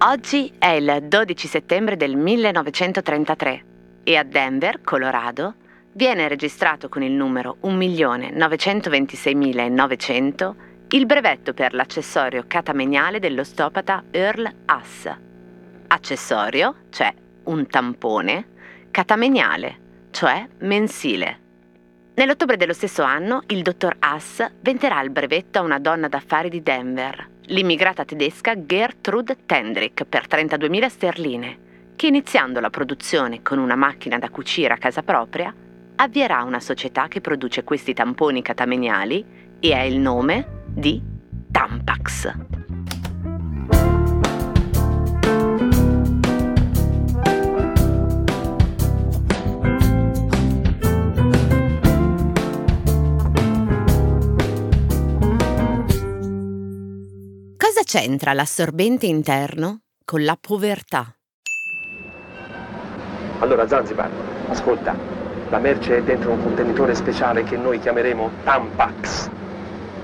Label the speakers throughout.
Speaker 1: Oggi è il 12 settembre del 1933 e a Denver, Colorado, viene registrato con il numero 1.926.900 il brevetto per l'accessorio catameniale dell'ostopata Earl Haas. Accessorio, cioè un tampone, catameniale, cioè mensile. Nell'ottobre dello stesso anno il dottor Haas venderà il brevetto a una donna d'affari di Denver, l'immigrata tedesca Gertrude Tendrick per 32.000 sterline, che iniziando la produzione con una macchina da cucire a casa propria, avvierà una società che produce questi tamponi catameniali e ha il nome di Tampax. Cosa c'entra l'assorbente interno con la povertà?
Speaker 2: Allora Zanzibar, ascolta, la merce è dentro un contenitore speciale che noi chiameremo Tampax.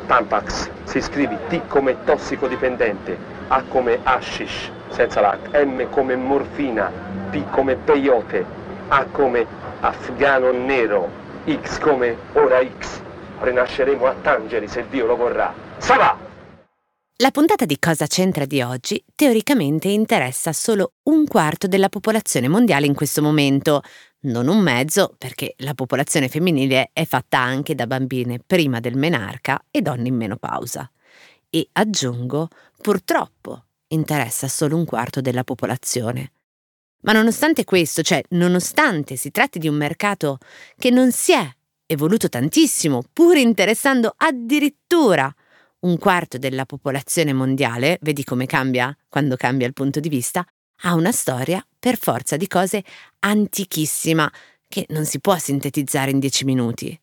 Speaker 2: Tampax si scrive T come tossicodipendente, A come hashish, senza la M come morfina, P come peyote, A come afgano nero, X come ora X. Rinasceremo a Tangeri se Dio lo vorrà. Salà!
Speaker 1: La puntata di Cosa c'entra di oggi teoricamente interessa solo un quarto della popolazione mondiale in questo momento, non un mezzo perché la popolazione femminile è fatta anche da bambine prima del menarca e donne in menopausa. E aggiungo, purtroppo interessa solo un quarto della popolazione. Ma nonostante questo, cioè nonostante si tratti di un mercato che non si è evoluto tantissimo, pur interessando addirittura un quarto della popolazione mondiale, vedi come cambia quando cambia il punto di vista, ha una storia per forza di cose antichissima che non si può sintetizzare in dieci minuti.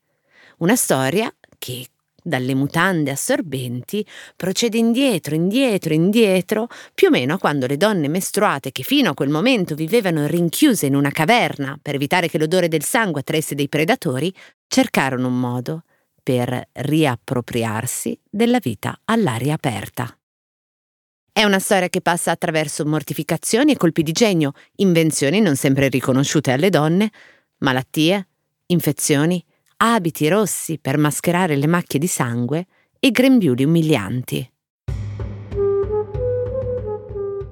Speaker 1: Una storia che dalle mutande assorbenti procede indietro, indietro, indietro, più o meno a quando le donne mestruate che fino a quel momento vivevano rinchiuse in una caverna per evitare che l'odore del sangue attraesse dei predatori, cercarono un modo per riappropriarsi della vita all'aria aperta. È una storia che passa attraverso mortificazioni e colpi di genio, invenzioni non sempre riconosciute alle donne, malattie, infezioni, abiti rossi per mascherare le macchie di sangue e grembiuli umilianti.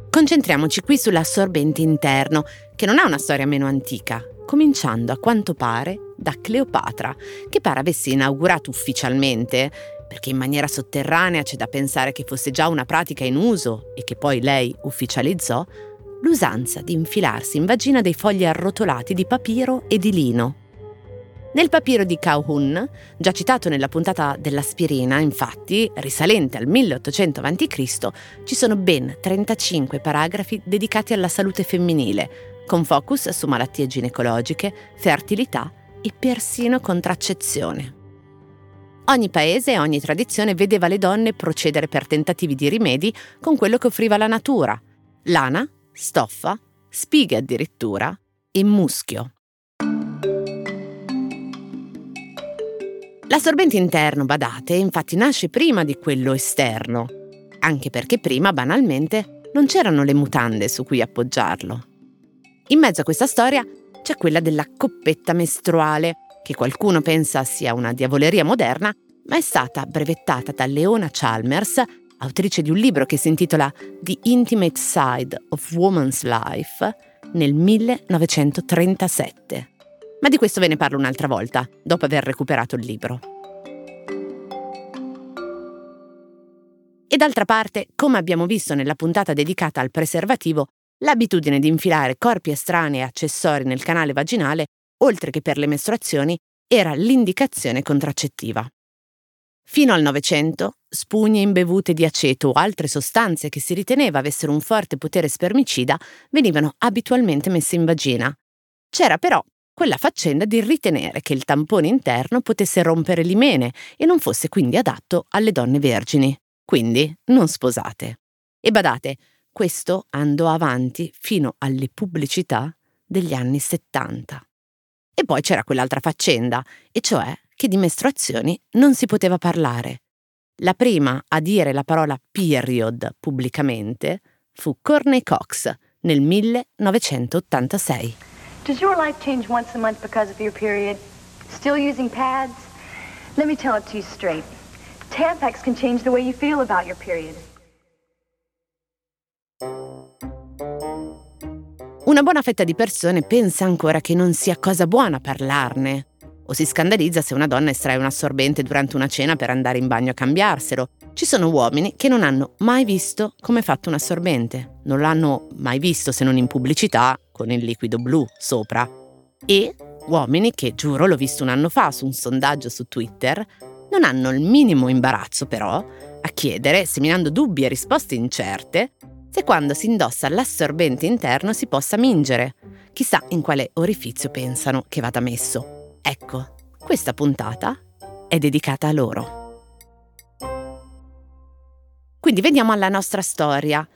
Speaker 1: Concentriamoci qui sull'assorbente interno, che non ha una storia meno antica, cominciando a quanto pare da Cleopatra, che pare avesse inaugurato ufficialmente, perché in maniera sotterranea c'è da pensare che fosse già una pratica in uso e che poi lei ufficializzò, l'usanza di infilarsi in vagina dei fogli arrotolati di papiro e di lino. Nel papiro di Cauhun, già citato nella puntata dell'aspirina, infatti, risalente al 1800 a.C., ci sono ben 35 paragrafi dedicati alla salute femminile, con focus su malattie ginecologiche, fertilità e persino contraccezione. Ogni paese e ogni tradizione vedeva le donne procedere per tentativi di rimedi con quello che offriva la natura, lana, stoffa, spighe addirittura e muschio. L'assorbente interno, badate, infatti nasce prima di quello esterno, anche perché prima, banalmente, non c'erano le mutande su cui appoggiarlo. In mezzo a questa storia c'è quella della coppetta mestruale, che qualcuno pensa sia una diavoleria moderna, ma è stata brevettata da Leona Chalmers, autrice di un libro che si intitola The Intimate Side of Woman's Life, nel 1937. Ma di questo ve ne parlo un'altra volta, dopo aver recuperato il libro. E d'altra parte, come abbiamo visto nella puntata dedicata al preservativo, l'abitudine di infilare corpi estranei e accessori nel canale vaginale, oltre che per le mestruazioni, era l'indicazione contraccettiva. Fino al Novecento, spugne imbevute di aceto o altre sostanze che si riteneva avessero un forte potere spermicida venivano abitualmente messe in vagina. C'era però quella faccenda di ritenere che il tampone interno potesse rompere l'imene e non fosse quindi adatto alle donne vergini, quindi non sposate. E badate, questo andò avanti fino alle pubblicità degli anni 70. E poi c'era quell'altra faccenda, e cioè che di mestruazioni non si poteva parlare. La prima a dire la parola period pubblicamente fu Courtney Cox nel 1986. Does your life change once a month because of your period? Still using pads? Let me tell it to you straight. Tampax can change the way you feel about your period. Una buona fetta di persone pensa ancora che non sia cosa buona parlarne, o si scandalizza se una donna estrae un assorbente durante una cena per andare in bagno a cambiarselo. Ci sono uomini che non hanno mai visto come è fatto un assorbente, non l'hanno mai visto se non in pubblicità con il liquido blu sopra. E uomini che, giuro, l'ho visto un anno fa su un sondaggio su Twitter, non hanno il minimo imbarazzo però a chiedere, seminando dubbi e risposte incerte, se quando si indossa l'assorbente interno si possa mingere. Chissà in quale orifizio pensano che vada messo. Ecco, questa puntata è dedicata a loro. Quindi veniamo alla nostra storia.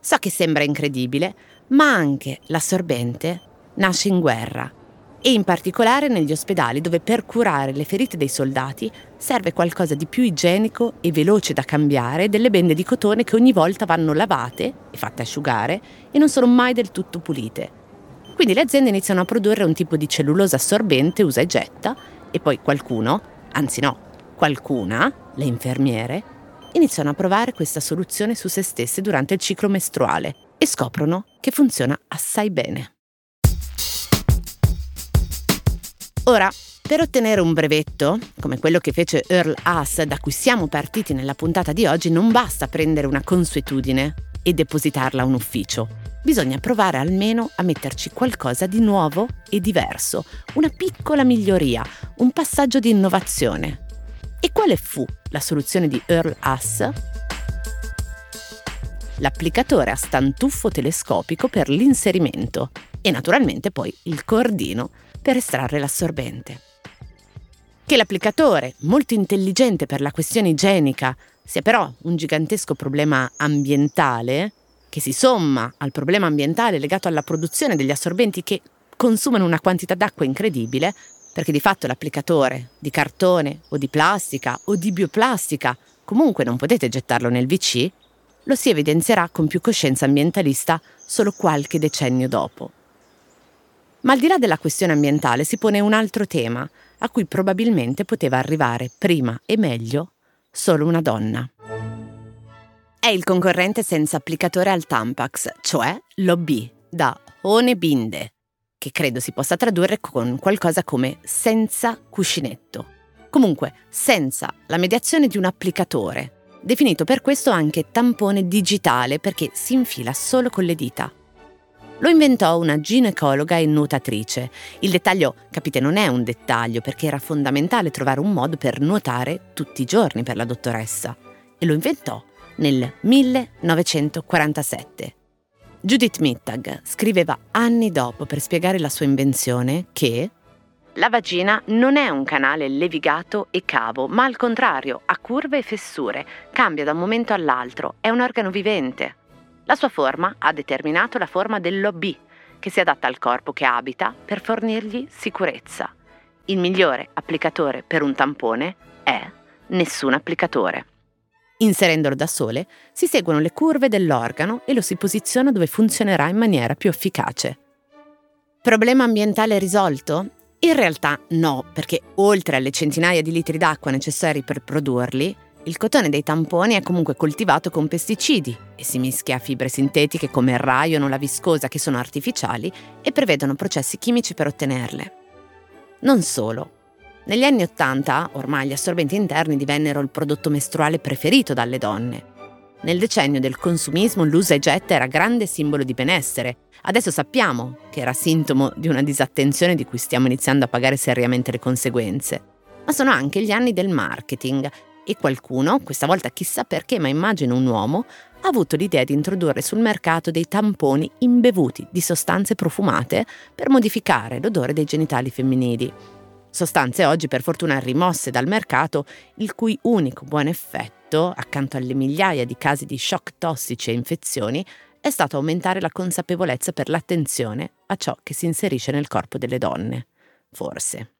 Speaker 1: So che sembra incredibile, ma anche l'assorbente nasce in guerra e in particolare negli ospedali dove per curare le ferite dei soldati serve qualcosa di più igienico e veloce da cambiare delle bende di cotone che ogni volta vanno lavate e fatte asciugare e non sono mai del tutto pulite. Quindi le aziende iniziano a produrre un tipo di cellulosa assorbente usa e getta e poi qualcuno, anzi no, qualcuna, le infermiere, iniziano a provare questa soluzione su se stesse durante il ciclo mestruale e scoprono che funziona assai bene. Ora, per ottenere un brevetto, come quello che fece Earl Haas da cui siamo partiti nella puntata di oggi, non basta prendere una consuetudine e depositarla a un ufficio. Bisogna provare almeno a metterci qualcosa di nuovo e diverso, una piccola miglioria, un passaggio di innovazione. E quale fu la soluzione di Earl Haas? L'applicatore a stantuffo telescopico per l'inserimento e naturalmente poi il cordino per estrarre l'assorbente. Che l'applicatore, molto intelligente per la questione igienica, sia però un gigantesco problema ambientale, che si somma al problema ambientale legato alla produzione degli assorbenti che consumano una quantità d'acqua incredibile, perché di fatto l'applicatore di cartone o di plastica o di bioplastica comunque non potete gettarlo nel VC, lo si evidenzierà con più coscienza ambientalista solo qualche decennio dopo. Ma al di là della questione ambientale si pone un altro tema, a cui probabilmente poteva arrivare prima e meglio solo una donna. È il concorrente senza applicatore al Tampax, cioè l'OB, da One Binde, che credo si possa tradurre con qualcosa come senza cuscinetto. Comunque, senza la mediazione di un applicatore, definito per questo anche tampone digitale perché si infila solo con le dita. Lo inventò una ginecologa e nuotatrice. Il dettaglio, capite, non è un dettaglio perché era fondamentale trovare un modo per nuotare tutti i giorni per la dottoressa. E lo inventò nel 1947. Judith Mittag scriveva anni dopo per spiegare la sua invenzione che la vagina non è un canale levigato e cavo, ma al contrario ha curve e fessure, cambia da un momento all'altro, è un organo vivente. La sua forma ha determinato la forma dell'OB, che si adatta al corpo che abita per fornirgli sicurezza. Il migliore applicatore per un tampone è nessun applicatore. Inserendolo da sole, si seguono le curve dell'organo e lo si posiziona dove funzionerà in maniera più efficace. Problema ambientale risolto? In realtà no, perché oltre alle centinaia di litri d'acqua necessari per produrli, il cotone dei tamponi è comunque coltivato con pesticidi e si mischia a fibre sintetiche come il rayon o la viscosa che sono artificiali e prevedono processi chimici per ottenerle. Non solo. Negli anni Ottanta ormai gli assorbenti interni divennero il prodotto mestruale preferito dalle donne. Nel decennio del consumismo l'usa e getta era grande simbolo di benessere. Adesso sappiamo che era sintomo di una disattenzione di cui stiamo iniziando a pagare seriamente le conseguenze. Ma sono anche gli anni del marketing e qualcuno, questa volta chissà perché, ma immagino un uomo, ha avuto l'idea di introdurre sul mercato dei tamponi imbevuti di sostanze profumate per modificare l'odore dei genitali femminili. Sostanze oggi per fortuna rimosse dal mercato, il cui unico buon effetto, accanto alle migliaia di casi di shock tossici e infezioni, è stato aumentare la consapevolezza per l'attenzione a ciò che si inserisce nel corpo delle donne. Forse.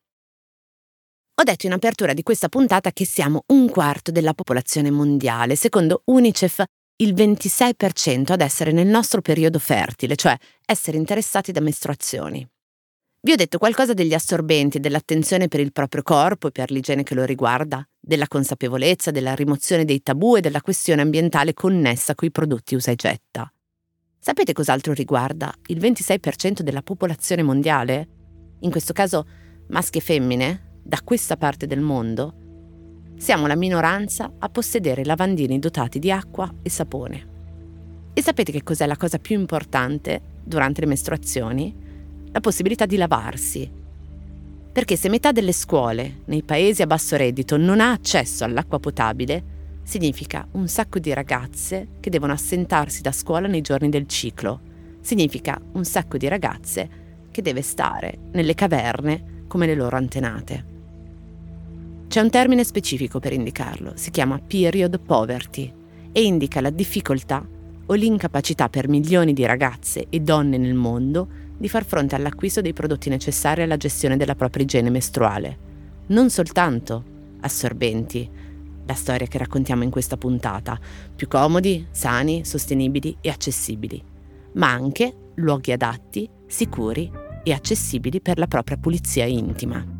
Speaker 1: Ho detto in apertura di questa puntata che siamo un quarto della popolazione mondiale. Secondo UNICEF, il 26% ad essere nel nostro periodo fertile, cioè essere interessati da mestruazioni. Vi ho detto qualcosa degli assorbenti, dell'attenzione per il proprio corpo e per l'igiene che lo riguarda, della consapevolezza, della rimozione dei tabù e della questione ambientale connessa coi prodotti usa e getta. Sapete cos'altro riguarda il 26% della popolazione mondiale? In questo caso maschi e femmine, da questa parte del mondo, siamo la minoranza a possedere lavandini dotati di acqua e sapone. E sapete che cos'è la cosa più importante durante le mestruazioni? La possibilità di lavarsi. Perché se metà delle scuole nei paesi a basso reddito non ha accesso all'acqua potabile, significa un sacco di ragazze che devono assentarsi da scuola nei giorni del ciclo. Significa un sacco di ragazze che deve stare nelle caverne come le loro antenate. C'è un termine specifico per indicarlo, si chiama period poverty e indica la difficoltà o l'incapacità per milioni di ragazze e donne nel mondo di far fronte all'acquisto dei prodotti necessari alla gestione della propria igiene mestruale. Non soltanto assorbenti, la storia che raccontiamo in questa puntata, più comodi, sani, sostenibili e accessibili, ma anche luoghi adatti, sicuri e accessibili per la propria pulizia intima.